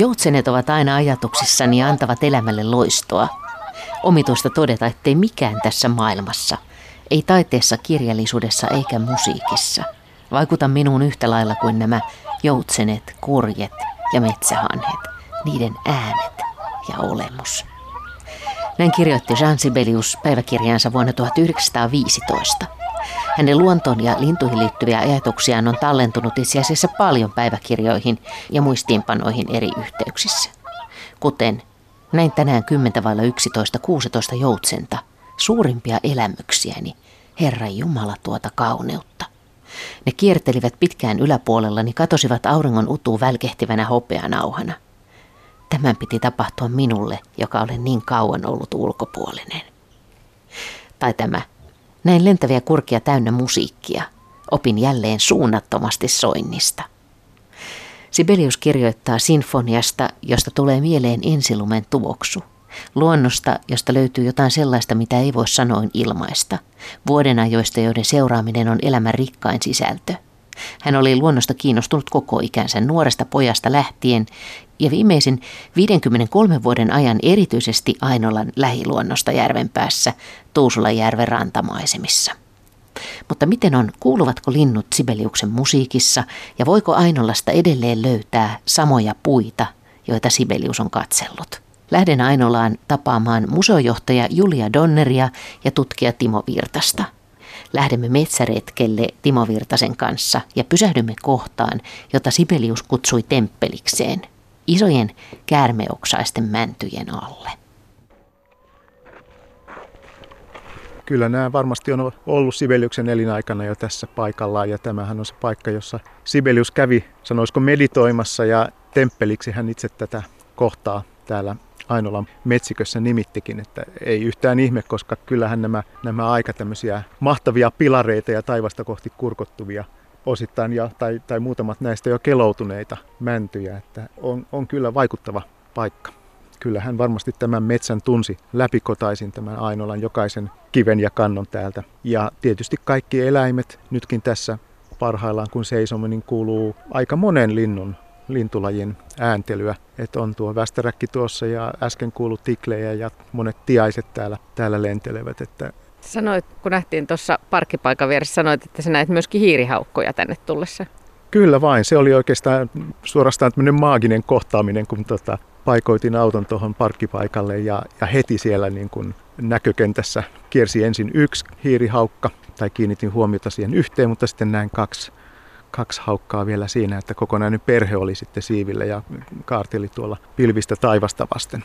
Joutsenet ovat aina ajatuksissani ja antavat elämälle loistoa. Omituista todeta, ettei mikään tässä maailmassa, ei taiteessa, kirjallisuudessa eikä musiikissa, vaikuta minuun yhtä lailla kuin nämä joutsenet, kurjet ja metsähanhet, niiden äänet ja olemus. Näin kirjoitti Jean Sibelius päiväkirjaansa vuonna 1915. Hänen luontoon ja lintuihin liittyviä ajatuksiaan on tallentunut itse asiassa paljon päiväkirjoihin ja muistiinpanoihin eri yhteyksissä. Kuten näin tänään 10 vailla 11 16 joutsenta, suurimpia elämyksiäni, Herra Jumala tuota kauneutta. Ne kiertelivät pitkään yläpuolella, niin katosivat auringon utuu välkehtivänä hopeanauhana. Tämän piti tapahtua minulle, joka olen niin kauan ollut ulkopuolinen. Tai tämä näin lentäviä kurkia täynnä musiikkia. Opin jälleen suunnattomasti soinnista. Sibelius kirjoittaa sinfoniasta, josta tulee mieleen ensilumen tuoksu. Luonnosta, josta löytyy jotain sellaista, mitä ei voi sanoin ilmaista. Vuodenajoista, joiden seuraaminen on elämän rikkain sisältö – hän oli luonnosta kiinnostunut koko ikänsä nuoresta pojasta lähtien ja viimeisen 53 vuoden ajan erityisesti Ainolan lähiluonnosta järvenpäässä Tuusulajärven rantamaisemissa. Mutta miten on, kuuluvatko linnut Sibeliuksen musiikissa ja voiko Ainolasta edelleen löytää samoja puita, joita Sibelius on katsellut? Lähden Ainolaan tapaamaan museojohtaja Julia Donneria ja tutkija Timo Virtasta – lähdemme metsäretkelle Timo Virtasen kanssa ja pysähdymme kohtaan, jota Sibelius kutsui temppelikseen, isojen käärmeoksaisten mäntyjen alle. Kyllä nämä varmasti on ollut Sibeliuksen elinaikana jo tässä paikallaan ja tämähän on se paikka, jossa Sibelius kävi, sanoisiko meditoimassa ja temppeliksi hän itse tätä kohtaa täällä Ainolan metsikössä nimittikin, että ei yhtään ihme, koska kyllähän nämä, nämä aika tämmöisiä mahtavia pilareita ja taivasta kohti kurkottuvia osittain ja, tai, tai muutamat näistä jo keloutuneita mäntyjä, että on, on kyllä vaikuttava paikka. Kyllä hän varmasti tämän metsän tunsi läpikotaisin tämän Ainolan jokaisen kiven ja kannon täältä. Ja tietysti kaikki eläimet nytkin tässä parhaillaan kun seisomme, niin kuuluu aika monen linnun lintulajin ääntelyä. Että on tuo västäräkki tuossa ja äsken kuulu tiklejä ja monet tiaiset täällä, täällä lentelevät. Että Sanoit, kun nähtiin tuossa parkkipaikan vieressä, sanoit, että sä näet myöskin hiirihaukkoja tänne tullessa. Kyllä vain. Se oli oikeastaan suorastaan tämmöinen maaginen kohtaaminen, kun tota, paikoitin auton tuohon parkkipaikalle ja, ja heti siellä niin kun näkökentässä kiersi ensin yksi hiirihaukka tai kiinnitin huomiota siihen yhteen, mutta sitten näin kaksi kaksi haukkaa vielä siinä, että kokonainen perhe oli sitten siivillä ja kaarteli tuolla pilvistä taivasta vasten.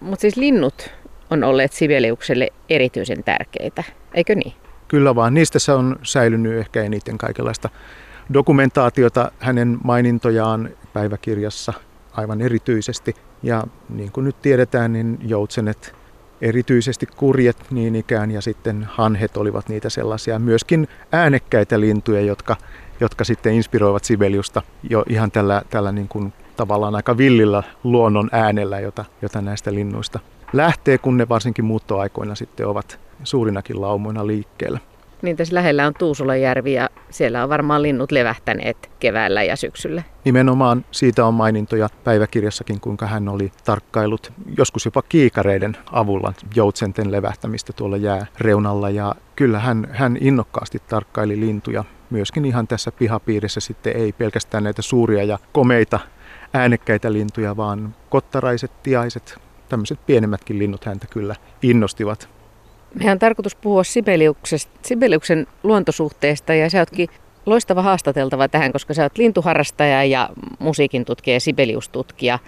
Mutta siis linnut on olleet Sibeliukselle erityisen tärkeitä, eikö niin? Kyllä vaan, niistä se on säilynyt ehkä eniten kaikenlaista dokumentaatiota, hänen mainintojaan päiväkirjassa aivan erityisesti. Ja niin kuin nyt tiedetään, niin joutsenet, erityisesti kurjet niin ikään ja sitten hanhet olivat niitä sellaisia myöskin äänekkäitä lintuja, jotka jotka sitten inspiroivat Sibeliusta jo ihan tällä, tällä niin kuin tavallaan aika villillä luonnon äänellä, jota, jota näistä linnuista lähtee, kun ne varsinkin muuttoaikoina sitten ovat suurinakin laumoina liikkeellä. Niin tässä lähellä on Tuusulajärvi ja siellä on varmaan linnut levähtäneet keväällä ja syksyllä. Nimenomaan siitä on mainintoja päiväkirjassakin, kuinka hän oli tarkkailut joskus jopa kiikareiden avulla joutsenten levähtämistä tuolla jääreunalla. Ja kyllä hän, hän innokkaasti tarkkaili lintuja myöskin ihan tässä pihapiirissä sitten ei pelkästään näitä suuria ja komeita äänekkäitä lintuja, vaan kottaraiset, tiaiset, tämmöiset pienemmätkin linnut häntä kyllä innostivat. Meidän on tarkoitus puhua Sibeliuksen luontosuhteesta ja sä ootkin loistava haastateltava tähän, koska sä oot lintuharrastaja ja musiikin tutkija ja Sibelius-tutkija.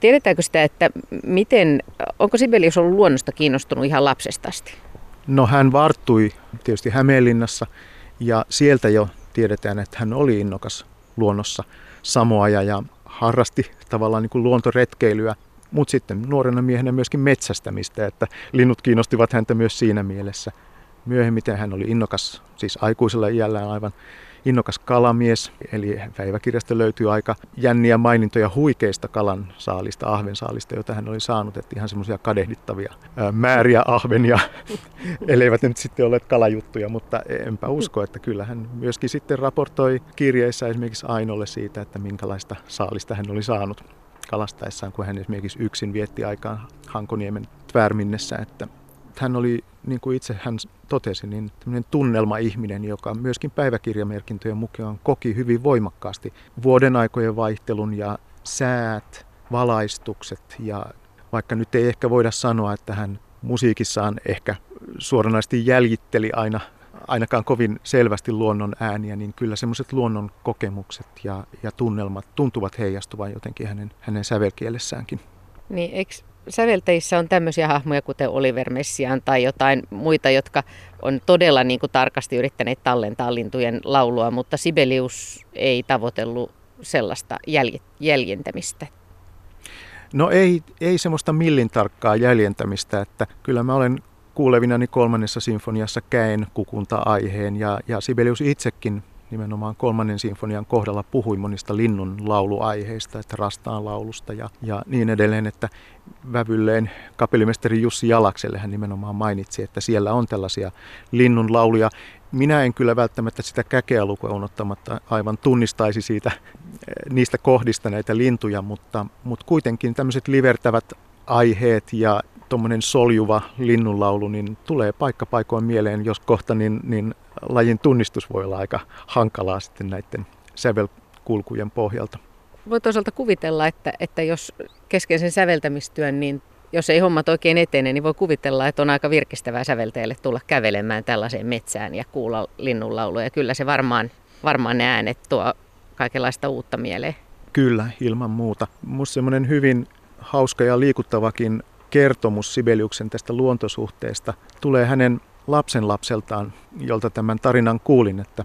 Tiedetäänkö sitä, että miten, onko Sibelius ollut luonnosta kiinnostunut ihan lapsesta asti? No hän varttui tietysti Hämeenlinnassa ja sieltä jo tiedetään, että hän oli innokas luonnossa samoaja ja harrasti tavallaan niin kuin luontoretkeilyä, mutta sitten nuorena miehenä myöskin metsästämistä, että linnut kiinnostivat häntä myös siinä mielessä. Myöhemmin hän oli innokas, siis aikuisella iällään aivan innokas kalamies, eli päiväkirjasta löytyy aika jänniä mainintoja huikeista kalan saalista, ahvensaalista, joita hän oli saanut, että ihan semmoisia kadehdittavia ää, määriä ahvenia, elleivät ne nyt sitten olleet kalajuttuja, mutta enpä usko, että kyllä hän myöskin sitten raportoi kirjeissä esimerkiksi Ainolle siitä, että minkälaista saalista hän oli saanut kalastaessaan, kun hän esimerkiksi yksin vietti aikaa Hankoniemen tvärminnessä, että hän oli, niin kuin itse hän totesi, niin tämmöinen tunnelmaihminen, joka myöskin päiväkirjamerkintöjen mukaan koki hyvin voimakkaasti vuoden aikojen vaihtelun ja säät, valaistukset. Ja vaikka nyt ei ehkä voida sanoa, että hän musiikissaan ehkä suoranaisesti jäljitteli aina ainakaan kovin selvästi luonnon ääniä, niin kyllä semmoiset luonnon kokemukset ja, ja tunnelmat tuntuvat heijastuvan jotenkin hänen, hänen sävelkielessäänkin. Niin, eikö säveltäjissä on tämmöisiä hahmoja, kuten Oliver Messian tai jotain muita, jotka on todella niin kuin, tarkasti yrittäneet tallentaa lintujen laulua, mutta Sibelius ei tavoitellut sellaista jäljentämistä. No ei, ei semmoista millin tarkkaa jäljentämistä, että kyllä mä olen kuulevinani kolmannessa sinfoniassa käen kukunta-aiheen ja, ja Sibelius itsekin nimenomaan kolmannen sinfonian kohdalla puhui monista linnun lauluaiheista, että rastaan laulusta ja, ja niin edelleen, että vävylleen kapellimestari Jussi Jalakselle hän nimenomaan mainitsi, että siellä on tällaisia linnun lauluja. Minä en kyllä välttämättä sitä käkeä lukua ottamatta aivan tunnistaisi siitä, eh, niistä kohdista näitä lintuja, mutta, mutta kuitenkin tämmöiset livertävät aiheet ja tuommoinen soljuva linnunlaulu, niin tulee paikka paikoin mieleen, jos kohta niin, niin lajin tunnistus voi olla aika hankalaa sitten näiden sävelkulkujen pohjalta. Voi toisaalta kuvitella, että, että jos kesken sen säveltämistyön, niin jos ei hommat oikein etene, niin voi kuvitella, että on aika virkistävää säveltäjälle tulla kävelemään tällaiseen metsään ja kuulla linnunlauluja. Kyllä se varmaan, varmaan ne äänet tuo kaikenlaista uutta mieleen. Kyllä, ilman muuta. Minusta semmoinen hyvin hauska ja liikuttavakin kertomus Sibeliuksen tästä luontosuhteesta tulee hänen lapsenlapseltaan, jolta tämän tarinan kuulin, että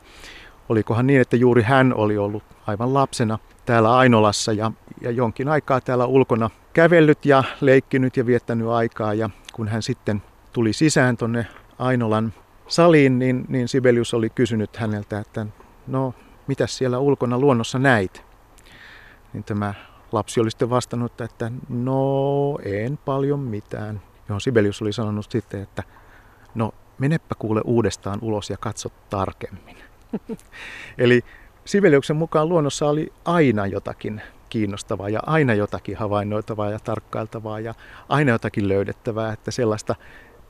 olikohan niin, että juuri hän oli ollut aivan lapsena täällä Ainolassa ja, ja jonkin aikaa täällä ulkona kävellyt ja leikkinyt ja viettänyt aikaa ja kun hän sitten tuli sisään tuonne Ainolan saliin, niin, niin Sibelius oli kysynyt häneltä, että no, mitä siellä ulkona luonnossa näit? Niin tämä lapsi oli sitten vastannut, että no en paljon mitään. Johon Sibelius oli sanonut sitten, että no menepä kuule uudestaan ulos ja katso tarkemmin. Eli Sibeliuksen mukaan luonnossa oli aina jotakin kiinnostavaa ja aina jotakin havainnoitavaa ja tarkkailtavaa ja aina jotakin löydettävää, että sellaista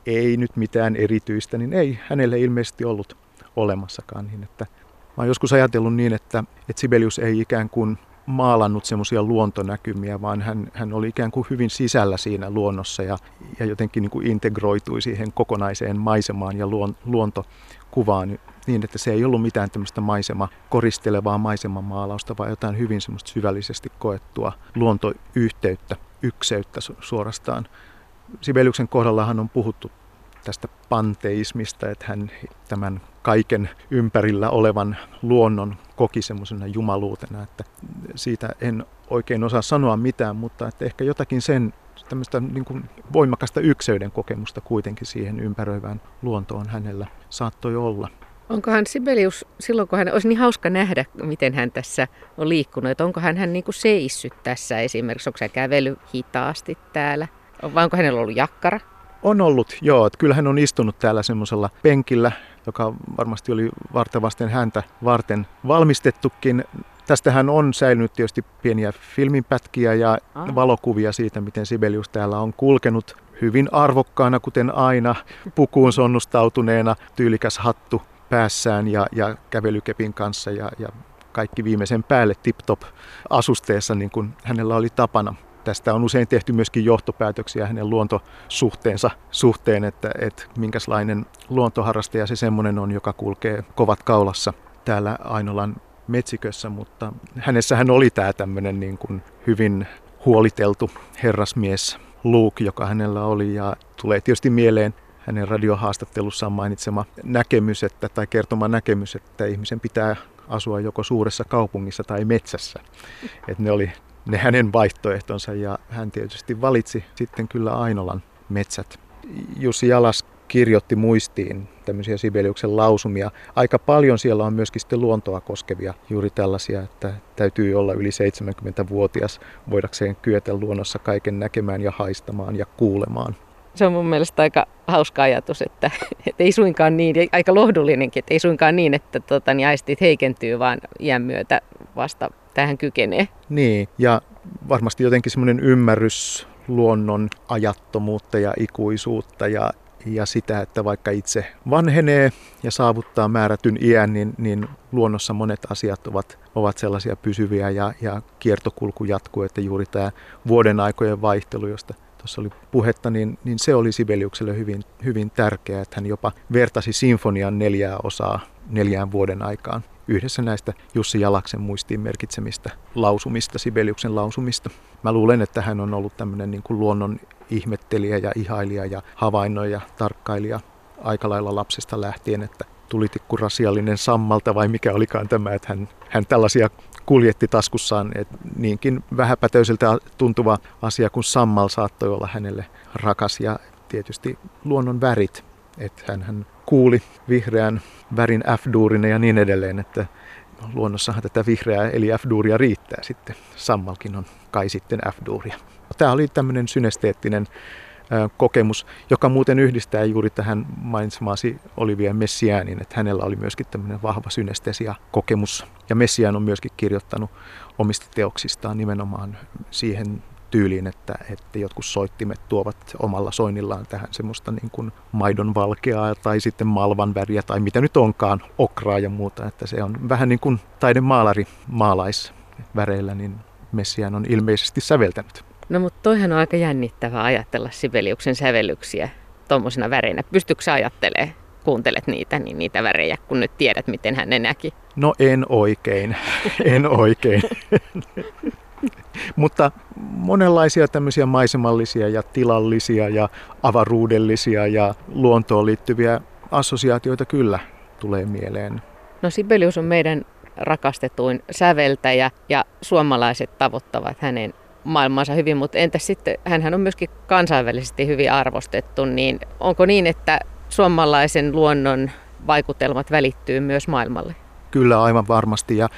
ei nyt mitään erityistä, niin ei hänelle ilmeisesti ollut olemassakaan. Niin että mä oon joskus ajatellut niin, että, että Sibelius ei ikään kuin maalannut semmoisia luontonäkymiä, vaan hän, hän oli ikään kuin hyvin sisällä siinä luonnossa ja, ja jotenkin niin kuin integroitui siihen kokonaiseen maisemaan ja luon, luontokuvaan niin, että se ei ollut mitään tämmöistä maisema, koristelevaa maisemamaalausta, vaan jotain hyvin semmoista syvällisesti koettua luontoyhteyttä, ykseyttä suorastaan. Sibeliuksen kohdallahan on puhuttu tästä panteismista, että hän tämän kaiken ympärillä olevan luonnon koki semmoisena jumaluutena, että siitä en oikein osaa sanoa mitään, mutta että ehkä jotakin sen tämmöistä niin kuin voimakasta ykseyden kokemusta kuitenkin siihen ympäröivään luontoon hänellä saattoi olla. Onkohan Sibelius, silloin kun hän, olisi niin hauska nähdä, miten hän tässä on liikkunut, että onko hän, hän niin kuin seissyt tässä esimerkiksi, onko hän kävely hitaasti täällä, vai onko hänellä ollut jakkara? On ollut, joo. Että kyllä hän on istunut täällä semmoisella penkillä, joka varmasti oli vartavasten häntä varten valmistettukin. Tästähän on säilynyt tietysti pieniä filminpätkiä ja ah. valokuvia siitä, miten Sibelius täällä on kulkenut hyvin arvokkaana, kuten aina, pukuun sonnustautuneena, tyylikäs hattu päässään ja, ja kävelykepin kanssa ja, ja kaikki viimeisen päälle tip-top asusteessa, niin kuin hänellä oli tapana. Tästä on usein tehty myöskin johtopäätöksiä hänen luontosuhteensa suhteen, että, että minkälainen luontoharrastaja se semmoinen on, joka kulkee kovat kaulassa täällä Ainolan metsikössä, mutta hänessähän oli tämä tämmöinen niin kuin hyvin huoliteltu herrasmies Luke, joka hänellä oli ja tulee tietysti mieleen hänen radiohaastattelussaan mainitsema näkemys, että, tai kertoma näkemys, että ihmisen pitää asua joko suuressa kaupungissa tai metsässä. Että ne oli ne hänen vaihtoehtonsa ja hän tietysti valitsi sitten kyllä Ainolan metsät. Jussi Jalas kirjoitti muistiin tämmöisiä Sibeliuksen lausumia. Aika paljon siellä on myöskin sitten luontoa koskevia juuri tällaisia, että täytyy olla yli 70-vuotias voidakseen kyetä luonnossa kaiken näkemään ja haistamaan ja kuulemaan. Se on mun mielestä aika hauska ajatus, että, että ei suinkaan niin, aika lohdullinenkin, että ei suinkaan niin, että tota, niin aistit heikentyy, vaan iän myötä vasta tähän kykenee. Niin, ja varmasti jotenkin semmoinen ymmärrys luonnon ajattomuutta ja ikuisuutta ja, ja sitä, että vaikka itse vanhenee ja saavuttaa määrätyn iän, niin, niin luonnossa monet asiat ovat, ovat sellaisia pysyviä ja, ja kiertokulku jatkuu, että juuri tämä vuoden aikojen vaihtelu, josta tuossa oli puhetta, niin, niin se oli Sibeliukselle hyvin, hyvin tärkeää, että hän jopa vertasi sinfonian neljää osaa neljään vuoden aikaan yhdessä näistä Jussi Jalaksen muistiin merkitsemistä lausumista, Sibeliuksen lausumista. Mä luulen, että hän on ollut tämmöinen niin kuin luonnon ihmettelijä ja ihailija ja havainnoija, tarkkailija aika lailla lapsesta lähtien, että rasiallinen sammalta vai mikä olikaan tämä, että hän, hän tällaisia kuljetti taskussaan. että niinkin vähäpätöiseltä tuntuva asia kuin sammal saattoi olla hänelle rakas ja tietysti luonnon värit. Että hän, hän kuuli vihreän värin F-duurinen ja niin edelleen, että luonnossahan tätä vihreää eli F-duuria riittää sitten. Sammalkin on kai sitten F-duuria. Tämä oli tämmöinen synesteettinen kokemus, joka muuten yhdistää juuri tähän mainitsemaasi Olivia Messiaanin, että hänellä oli myöskin tämmöinen vahva synestesia kokemus. Ja Messiaan on myöskin kirjoittanut omista teoksistaan nimenomaan siihen tyyliin, että, että jotkut soittimet tuovat omalla soinnillaan tähän semmoista niin kuin maidon valkeaa tai sitten malvan väriä tai mitä nyt onkaan, okraa ja muuta. Että se on vähän niin kuin taidemaalari maalaisväreillä, niin Messiaan on ilmeisesti säveltänyt. No mutta toihan on aika jännittävää ajatella Sibeliuksen sävellyksiä tuommoisena väreinä. Pystytkö ajattelemaan, kuuntelet niitä, niin niitä värejä, kun nyt tiedät, miten hän ne näki? No en oikein, en oikein. Mutta monenlaisia tämmöisiä maisemallisia ja tilallisia ja avaruudellisia ja luontoon liittyviä assosiaatioita kyllä tulee mieleen. No Sibelius on meidän rakastetuin säveltäjä ja suomalaiset tavoittavat hänen maailmansa hyvin, mutta entäs sitten, hän on myöskin kansainvälisesti hyvin arvostettu, niin onko niin, että suomalaisen luonnon vaikutelmat välittyy myös maailmalle? Kyllä aivan varmasti ja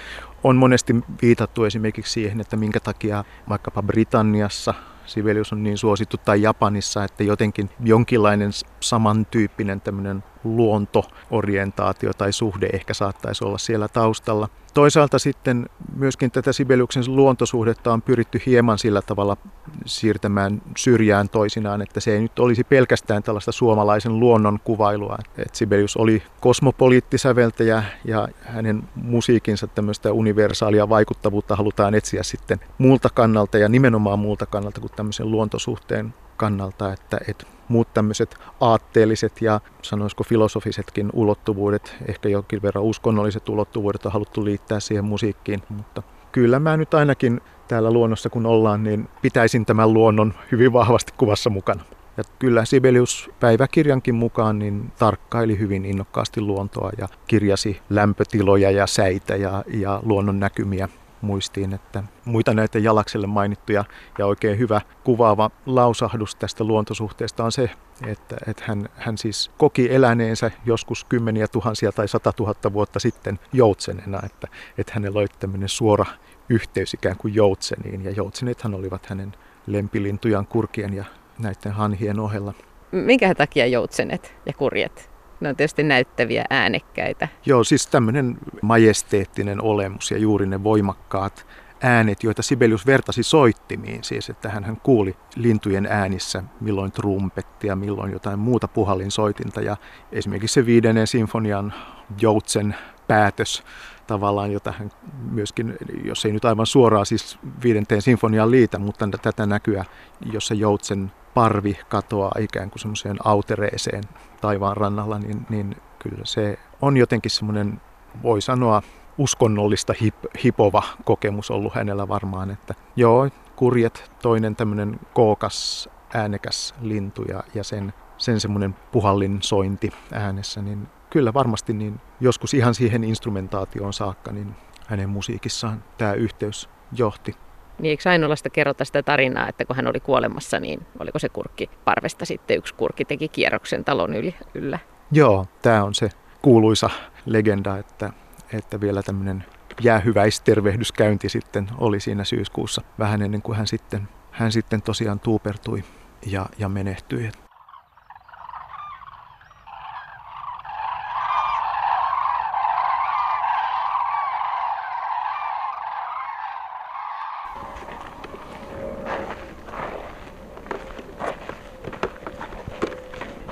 on monesti viitattu esimerkiksi siihen, että minkä takia vaikkapa Britanniassa Sibelius on niin suosittu tai Japanissa, että jotenkin jonkinlainen samantyyppinen tämmöinen luontoorientaatio tai suhde ehkä saattaisi olla siellä taustalla. Toisaalta sitten myöskin tätä Sibeliuksen luontosuhdetta on pyritty hieman sillä tavalla siirtämään syrjään toisinaan, että se ei nyt olisi pelkästään tällaista suomalaisen luonnon kuvailua. että Sibelius oli kosmopoliittisäveltäjä ja hänen musiikinsa tämmöistä universaalia vaikuttavuutta halutaan etsiä sitten muulta kannalta ja nimenomaan muulta kannalta kuin tämmöisen luontosuhteen kannalta, että, että muut tämmöiset aatteelliset ja sanoisiko filosofisetkin ulottuvuudet, ehkä jonkin verran uskonnolliset ulottuvuudet on haluttu liittää siihen musiikkiin, mutta kyllä mä nyt ainakin täällä luonnossa kun ollaan, niin pitäisin tämän luonnon hyvin vahvasti kuvassa mukana. Ja kyllä Sibelius päiväkirjankin mukaan niin tarkkaili hyvin innokkaasti luontoa ja kirjasi lämpötiloja ja säitä ja, ja luonnon näkymiä muistiin, että muita näitä Jalakselle mainittuja ja oikein hyvä kuvaava lausahdus tästä luontosuhteesta on se, että, että hän, hän siis koki eläneensä joskus kymmeniä tuhansia tai sata tuhatta vuotta sitten joutsenena, että, että hänellä oli tämmöinen suora yhteys ikään kuin joutseniin ja joutsenethan olivat hänen lempilintujaan kurkien ja näiden hanhien ohella. Minkä takia joutsenet ja kurjet ne on tietysti näyttäviä äänekkäitä. Joo, siis tämmöinen majesteettinen olemus ja juuri ne voimakkaat äänet, joita Sibelius vertasi soittimiin, siis että hän kuuli lintujen äänissä milloin trumpettia, milloin jotain muuta puhallinsoitinta ja esimerkiksi se viidennen sinfonian joutsen päätös tavallaan, jota hän myöskin, jos ei nyt aivan suoraan siis viidenteen sinfoniaan liitä, mutta tätä näkyä, jossa joutsen parvi katoaa ikään kuin semmoiseen autereeseen taivaan rannalla, niin, niin kyllä se on jotenkin semmoinen, voi sanoa, uskonnollista hip, hipova kokemus ollut hänellä varmaan, että joo, kurjet, toinen tämmöinen kookas, äänekäs lintu ja, ja sen, sen semmoinen puhallin sointi äänessä, niin kyllä varmasti niin joskus ihan siihen instrumentaatioon saakka, niin hänen musiikissaan tämä yhteys johti. Niin eikö Ainolasta kerrota sitä tarinaa, että kun hän oli kuolemassa, niin oliko se kurkki parvesta sitten yksi kurkki teki kierroksen talon yli, yllä? Joo, tämä on se kuuluisa legenda, että, että vielä tämmöinen jäähyväistervehdyskäynti sitten oli siinä syyskuussa vähän ennen kuin hän sitten, hän sitten tosiaan tuupertui ja, ja menehtyi.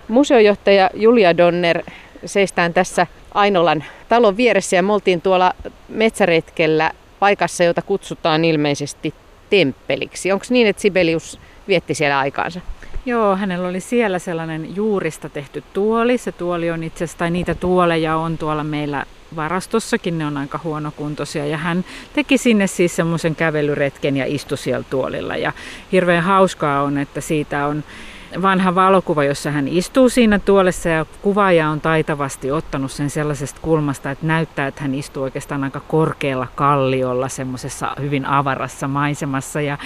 Museojohtaja Julia Donner, seistään tässä Ainolan talon vieressä ja me oltiin tuolla metsäretkellä paikassa, jota kutsutaan ilmeisesti temppeliksi. Onko niin, että Sibelius vietti siellä aikaansa? Joo, hänellä oli siellä sellainen juurista tehty tuoli. Se tuoli on itse asiassa, tai niitä tuoleja on tuolla meillä varastossakin, ne on aika huonokuntoisia. Ja hän teki sinne siis semmoisen kävelyretken ja istui siellä tuolilla. Ja hirveän hauskaa on, että siitä on vanha valokuva, jossa hän istuu siinä tuolessa ja kuvaaja on taitavasti ottanut sen sellaisesta kulmasta, että näyttää, että hän istuu oikeastaan aika korkealla kalliolla semmoisessa hyvin avarassa maisemassa ja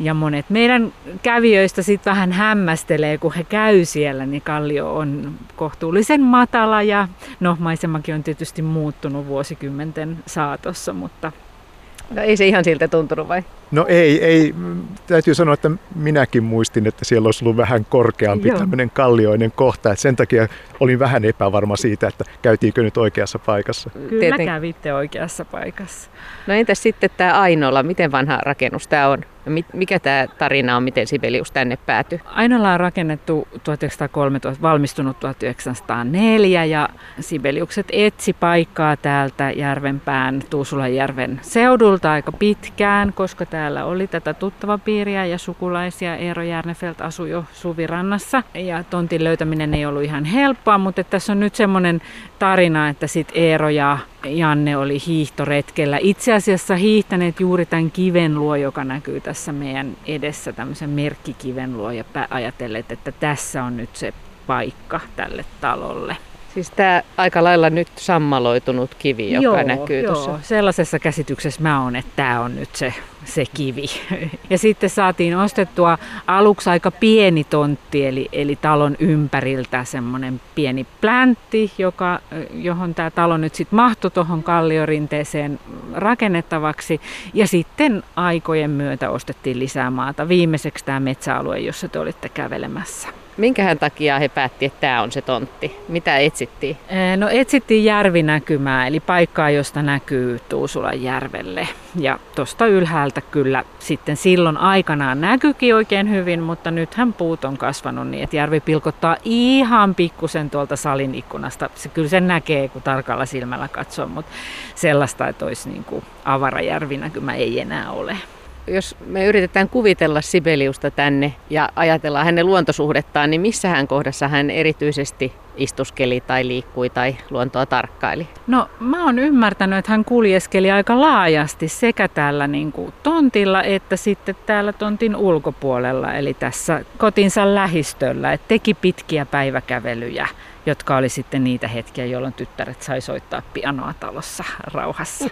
ja monet meidän kävijöistä sitten vähän hämmästelee, kun he käy siellä, niin kallio on kohtuullisen matala ja no maisemakin on tietysti muuttunut vuosikymmenten saatossa, mutta No ei se ihan siltä tuntunut vai? No ei, ei. Täytyy sanoa, että minäkin muistin, että siellä olisi ollut vähän korkeampi Joo. tämmöinen kallioinen kohta. Että sen takia olin vähän epävarma siitä, että käytiinkö nyt oikeassa paikassa. Kyllä Tieten... kävitte oikeassa paikassa. No entäs sitten tämä Ainola, miten vanha rakennus tämä on? Mikä tämä tarina on, miten Sibelius tänne päätyi? Ainola on rakennettu 1913, valmistunut 1904 ja Sibeliukset etsi paikkaa täältä Järvenpään, Tuusulajärven seudulta aika pitkään, koska täällä oli tätä tuttava piiriä ja sukulaisia. Eero Järnefelt asui jo Suvirannassa ja tontin löytäminen ei ollut ihan helppoa, mutta tässä on nyt semmoinen tarina, että sitten Eero ja Janne oli hiihtoretkellä. Itse asiassa hiihtäneet juuri tämän kiven luo, joka näkyy tässä meidän edessä, tämmöisen merkkikiven luo ja ajatelleet, että tässä on nyt se paikka tälle talolle. Siis tämä aika lailla nyt sammaloitunut kivi, joka joo, näkyy joo. tuossa. sellaisessa käsityksessä mä oon, että tämä on nyt se, se kivi. Ja sitten saatiin ostettua aluksi aika pieni tontti, eli, eli talon ympäriltä semmoinen pieni pläntti, joka, johon tämä talo nyt sitten mahtui tuohon kalliorinteeseen rakennettavaksi. Ja sitten aikojen myötä ostettiin lisää maata. Viimeiseksi tämä metsäalue, jossa te olitte kävelemässä. Minkähän takia he päätti, että tämä on se tontti? Mitä etsittiin? No etsittiin järvinäkymää, eli paikkaa, josta näkyy Tuusulan järvelle. Ja tuosta ylhäältä kyllä sitten silloin aikanaan näkyykin oikein hyvin, mutta nythän puut on kasvanut niin, että järvi pilkottaa ihan pikkusen tuolta salin ikkunasta. Se kyllä sen näkee, kun tarkalla silmällä katsoo, mutta sellaista, että olisi niin kuin avara järvinäkymä ei enää ole jos me yritetään kuvitella Sibeliusta tänne ja ajatellaan hänen luontosuhdettaan, niin missä hän kohdassa hän erityisesti istuskeli tai liikkui tai luontoa tarkkaili? No mä oon ymmärtänyt, että hän kuljeskeli aika laajasti sekä täällä niin kuin tontilla että sitten täällä tontin ulkopuolella, eli tässä kotinsa lähistöllä, että teki pitkiä päiväkävelyjä jotka oli sitten niitä hetkiä, jolloin tyttäret sai soittaa pianoa talossa rauhassa.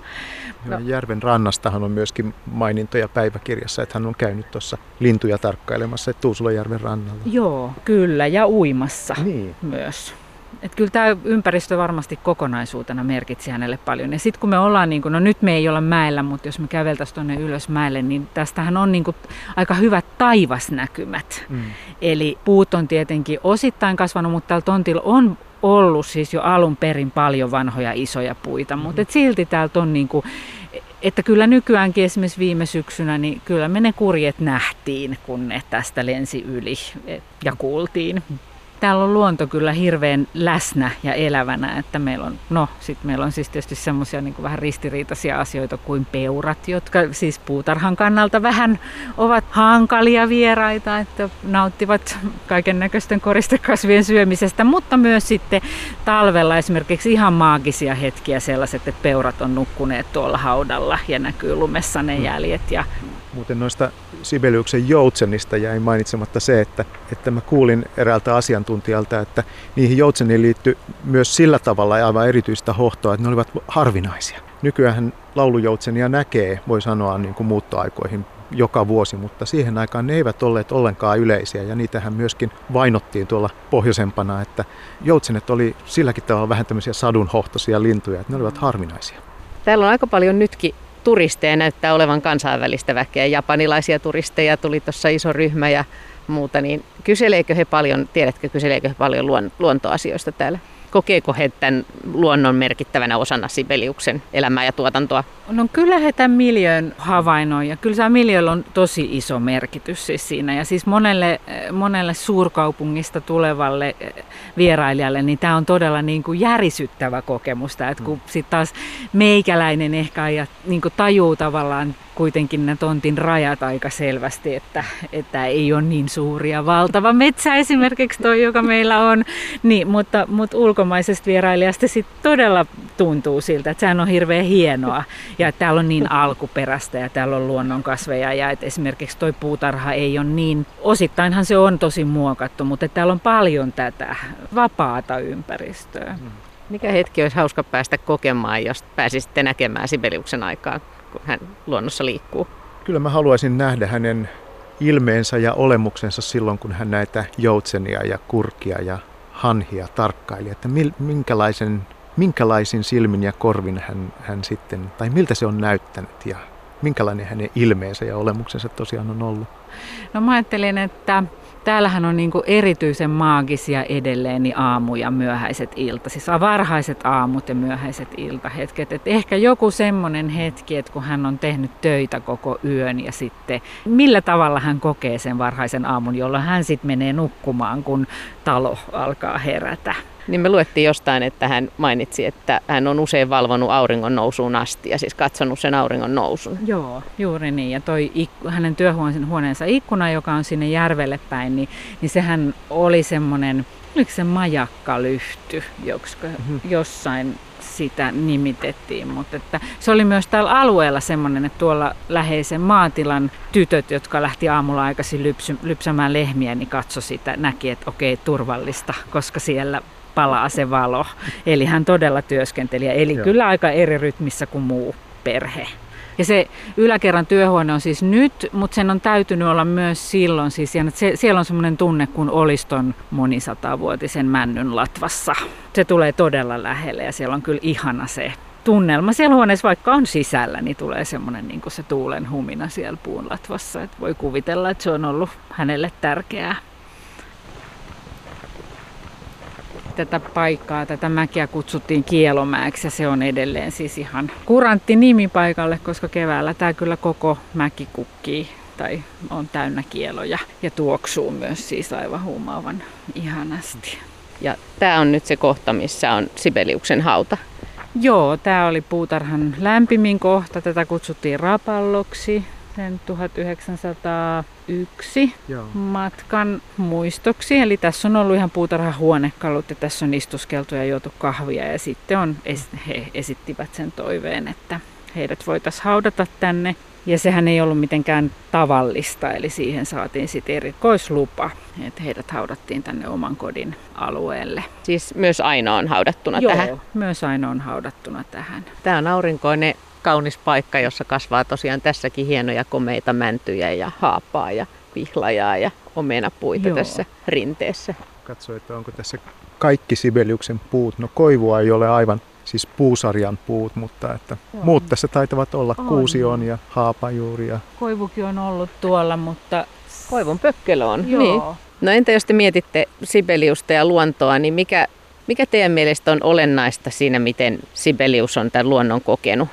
No. Järven rannastahan on myöskin mainintoja päiväkirjassa, että hän on käynyt tuossa lintuja tarkkailemassa Tuusulajärven rannalla. Joo, kyllä, ja uimassa niin. myös. Et kyllä tämä ympäristö varmasti kokonaisuutena merkitsi hänelle paljon. Ja sitten kun me ollaan, niin kun, no nyt me ei olla mäellä, mutta jos me käveltäisiin tuonne ylös mäelle, niin tästähän on niin kun, aika hyvät taivasnäkymät. Mm. Eli puut on tietenkin osittain kasvanut, mutta täällä tontilla on ollut siis jo alun perin paljon vanhoja isoja puita, mm-hmm. mutta et silti täältä on niin kuin, että kyllä nykyäänkin esimerkiksi viime syksynä, niin kyllä me ne kurjet nähtiin, kun ne tästä lensi yli ja kuultiin täällä on luonto kyllä hirveän läsnä ja elävänä, että meillä on, no sit meillä on siis tietysti semmoisia niin vähän ristiriitaisia asioita kuin peurat, jotka siis puutarhan kannalta vähän ovat hankalia vieraita, että nauttivat kaiken näköisten koristekasvien syömisestä, mutta myös sitten talvella esimerkiksi ihan maagisia hetkiä sellaiset, että peurat on nukkuneet tuolla haudalla ja näkyy lumessa ne mm. jäljet ja Muuten noista Sibeliuksen joutsenista jäi mainitsematta se, että, että mä kuulin eräältä asiantuntijalta, että niihin joutseniin liittyy myös sillä tavalla aivan erityistä hohtoa, että ne olivat harvinaisia. Nykyään laulujoutsenia näkee, voi sanoa niin kuin muuttoaikoihin joka vuosi, mutta siihen aikaan ne eivät olleet ollenkaan yleisiä ja niitähän myöskin vainottiin tuolla pohjoisempana, että joutsenet oli silläkin tavalla vähän tämmöisiä sadunhohtoisia lintuja, että ne olivat harvinaisia. Täällä on aika paljon nytkin turisteja näyttää olevan kansainvälistä väkeä. Japanilaisia turisteja tuli tuossa iso ryhmä ja muuta, niin kyseleekö he paljon, tiedätkö, kyseleekö he paljon luon, luontoasioista täällä? Kokeeko he tämän luonnon merkittävänä osana Sibeliuksen elämää ja tuotantoa? No kyllä he tämän miljöön havainnoi ja kyllä tämä miljöön on tosi iso merkitys siis siinä. Ja siis monelle, monelle suurkaupungista tulevalle eh, vierailijalle, niin tämä on todella niin kuin järisyttävä kokemus. Että kun sitten taas meikäläinen ehkä ja niin kuin tajuu tavallaan kuitenkin ne tontin rajat aika selvästi, että, että ei ole niin suuria. Valtava metsä esimerkiksi toi, joka meillä on, niin, mutta, mutta ulkomaisesta vierailijasta sitten todella tuntuu siltä, että sehän on hirveän hienoa ja että täällä on niin alkuperäistä ja täällä on luonnonkasveja ja että esimerkiksi toi puutarha ei ole niin, osittainhan se on tosi muokattu, mutta täällä on paljon tätä vapaata ympäristöä. Hmm. Mikä hetki olisi hauska päästä kokemaan, jos pääsisitte näkemään Sibeliuksen aikaa? kun hän luonnossa liikkuu. Kyllä mä haluaisin nähdä hänen ilmeensä ja olemuksensa silloin, kun hän näitä joutsenia ja kurkia ja hanhia tarkkaili, että minkälaisen, minkälaisin silmin ja korvin hän, hän sitten, tai miltä se on näyttänyt ja minkälainen hänen ilmeensä ja olemuksensa tosiaan on ollut. No mä ajattelin, että Täällähän on niin erityisen maagisia edelleen niin aamu ja myöhäiset ilta, siis varhaiset aamut ja myöhäiset iltahetket. Et ehkä joku semmoinen hetki, että kun hän on tehnyt töitä koko yön ja sitten millä tavalla hän kokee sen varhaisen aamun, jolloin hän sitten menee nukkumaan, kun talo alkaa herätä. Niin me luettiin jostain, että hän mainitsi, että hän on usein valvonut auringon nousuun asti ja siis katsonut sen auringon nousun. Joo, juuri niin. Ja toi ikku, hänen työhuoneensa ikkuna, joka on sinne järvelle päin, niin, niin sehän oli semmoinen, oliko se majakkalyhty, josko, mm-hmm. jossain sitä nimitettiin, mutta että se oli myös täällä alueella semmoinen, että tuolla läheisen maatilan tytöt, jotka lähti aamulla aikaisin lypsy, lypsämään lehmiä, niin katso sitä, näki, että okei, turvallista, koska siellä palaa se valo. Eli hän todella työskenteli, eli Joo. kyllä aika eri rytmissä kuin muu perhe. Ja se yläkerran työhuone on siis nyt, mutta sen on täytynyt olla myös silloin. Siis, se, siellä on semmoinen tunne kuin oliston monisatavuotisen männyn latvassa. Se tulee todella lähelle ja siellä on kyllä ihana se tunnelma siellä huoneessa, vaikka on sisällä, niin tulee semmoinen niin se tuulen humina siellä puun latvassa. Että voi kuvitella, että se on ollut hänelle tärkeää. Tätä paikkaa, tätä mäkiä kutsuttiin Kielomäeksi ja se on edelleen siis ihan kurantti nimi paikalle, koska keväällä tämä kyllä koko mäki kukkii tai on täynnä kieloja ja tuoksuu myös siis aivan huumaavan ihanasti. Ja tämä on nyt se kohta, missä on Sibeliuksen hauta. Joo, tämä oli puutarhan lämpimin kohta. Tätä kutsuttiin rapalloksi sen 1901 Joo. matkan muistoksi. Eli tässä on ollut ihan puutarhahuonekalut ja tässä on istuskeltu ja juotu kahvia ja sitten on, he esittivät sen toiveen, että heidät voitaisiin haudata tänne. Ja sehän ei ollut mitenkään tavallista, eli siihen saatiin sitten erikoislupa, että heidät haudattiin tänne oman kodin alueelle. Siis myös Aino on haudattuna Joo, tähän? myös Aino on haudattuna tähän. Tämä on aurinkoinen kaunis paikka, jossa kasvaa tosiaan tässäkin hienoja komeita mäntyjä ja haapaa ja pihlajaa ja omenapuita Joo. tässä rinteessä. Katso, että onko tässä kaikki Sibeliuksen puut. No koivua ei ole aivan siis puusarjan puut, mutta että muut tässä taitavat olla. On. Kuusion ja haapajuuri. Ja... Koivukin on ollut tuolla, mutta... Koivun pökkelö on. Joo. Niin. No entä jos te mietitte Sibeliusta ja luontoa, niin mikä, mikä teidän mielestä on olennaista siinä, miten Sibelius on tämän luonnon kokenut?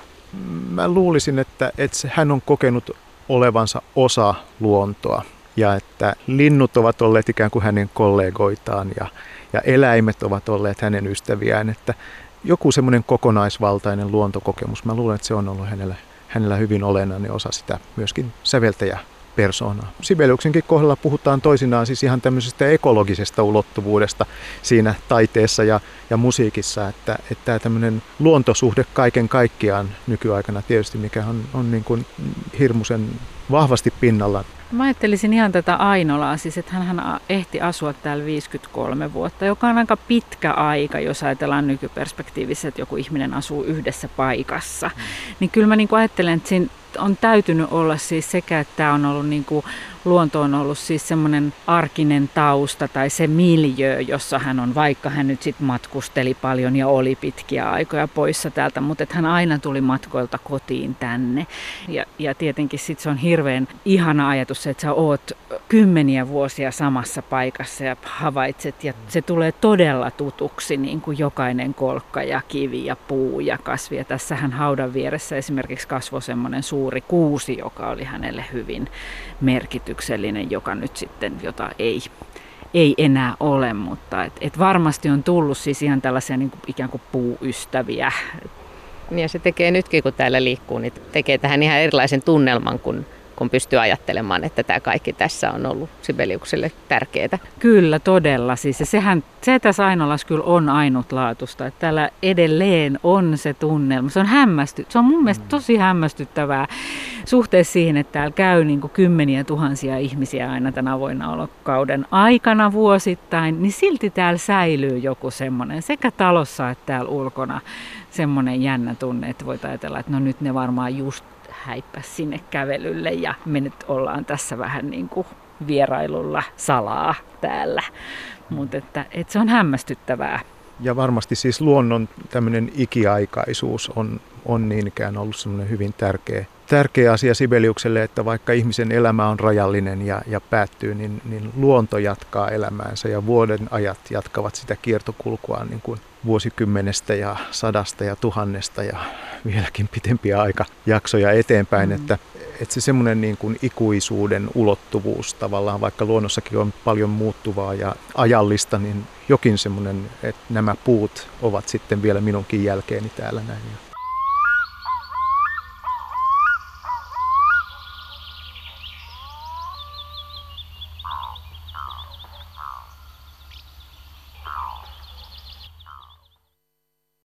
Mä luulisin, että, että hän on kokenut olevansa osa luontoa ja että linnut ovat olleet ikään kuin hänen kollegoitaan ja, ja eläimet ovat olleet hänen ystäviään, että joku semmoinen kokonaisvaltainen luontokokemus, mä luulen, että se on ollut hänellä, hänellä hyvin olennainen osa sitä myöskin säveltäjä persoonaa. Sibeliuksenkin kohdalla puhutaan toisinaan siis ihan tämmöisestä ekologisesta ulottuvuudesta siinä taiteessa ja, ja musiikissa, että, että tämä tämmöinen luontosuhde kaiken kaikkiaan nykyaikana tietysti, mikä on, on niin kuin hirmuisen vahvasti pinnalla Mä ajattelisin ihan tätä Ainolaa, siis että hän ehti asua täällä 53 vuotta, joka on aika pitkä aika, jos ajatellaan nykyperspektiivissä, että joku ihminen asuu yhdessä paikassa. Mm. Niin kyllä mä niin ajattelen, että siinä on täytynyt olla siis sekä, että tämä on ollut niin kuin, luonto on ollut siis semmoinen arkinen tausta tai se miljö, jossa hän on, vaikka hän nyt sitten matkusteli paljon ja oli pitkiä aikoja poissa täältä, mutta että hän aina tuli matkoilta kotiin tänne. Ja, ja tietenkin sitten se on hirveän ihana ajatus että sä oot kymmeniä vuosia samassa paikassa ja havaitset, ja se tulee todella tutuksi, niin kuin jokainen kolkka ja kivi ja puu ja kasvi. Ja tässähän haudan vieressä esimerkiksi kasvoi semmoinen suuri kuusi, joka oli hänelle hyvin merkityksellinen, joka nyt sitten, jota ei ei enää ole, mutta et, et varmasti on tullut siis ihan tällaisia niin kuin, ikään kuin puuystäviä. Ja se tekee nytkin, kun täällä liikkuu, niin tekee tähän ihan erilaisen tunnelman, kun kun pystyy ajattelemaan, että tämä kaikki tässä on ollut Sibeliukselle tärkeää. Kyllä, todella. Siis ja sehän, se tässä Ainolas kyllä on ainutlaatusta, että täällä edelleen on se tunnelma. Se on hämmästy, se on mun mielestä tosi hämmästyttävää suhteessa siihen, että täällä käy niin kuin kymmeniä tuhansia ihmisiä aina tämän avoinnaolokauden aikana vuosittain, niin silti täällä säilyy joku semmoinen sekä talossa että täällä ulkona semmoinen jännä tunne, että voit ajatella, että no nyt ne varmaan just häippäs sinne kävelylle ja me nyt ollaan tässä vähän niin kuin vierailulla salaa täällä. Mutta että, että se on hämmästyttävää. Ja varmasti siis luonnon tämmöinen ikiaikaisuus on, on niin ikään ollut semmoinen hyvin tärkeä, tärkeä asia Sibeliukselle, että vaikka ihmisen elämä on rajallinen ja, ja päättyy, niin, niin luonto jatkaa elämäänsä ja vuoden ajat jatkavat sitä kiertokulkua niin kuin vuosikymmenestä ja sadasta ja tuhannesta ja vieläkin pitempiä aikajaksoja eteenpäin, mm. että, että se semmoinen niin kuin ikuisuuden ulottuvuus tavallaan, vaikka luonnossakin on paljon muuttuvaa ja ajallista, niin jokin semmoinen, että nämä puut ovat sitten vielä minunkin jälkeeni täällä näin.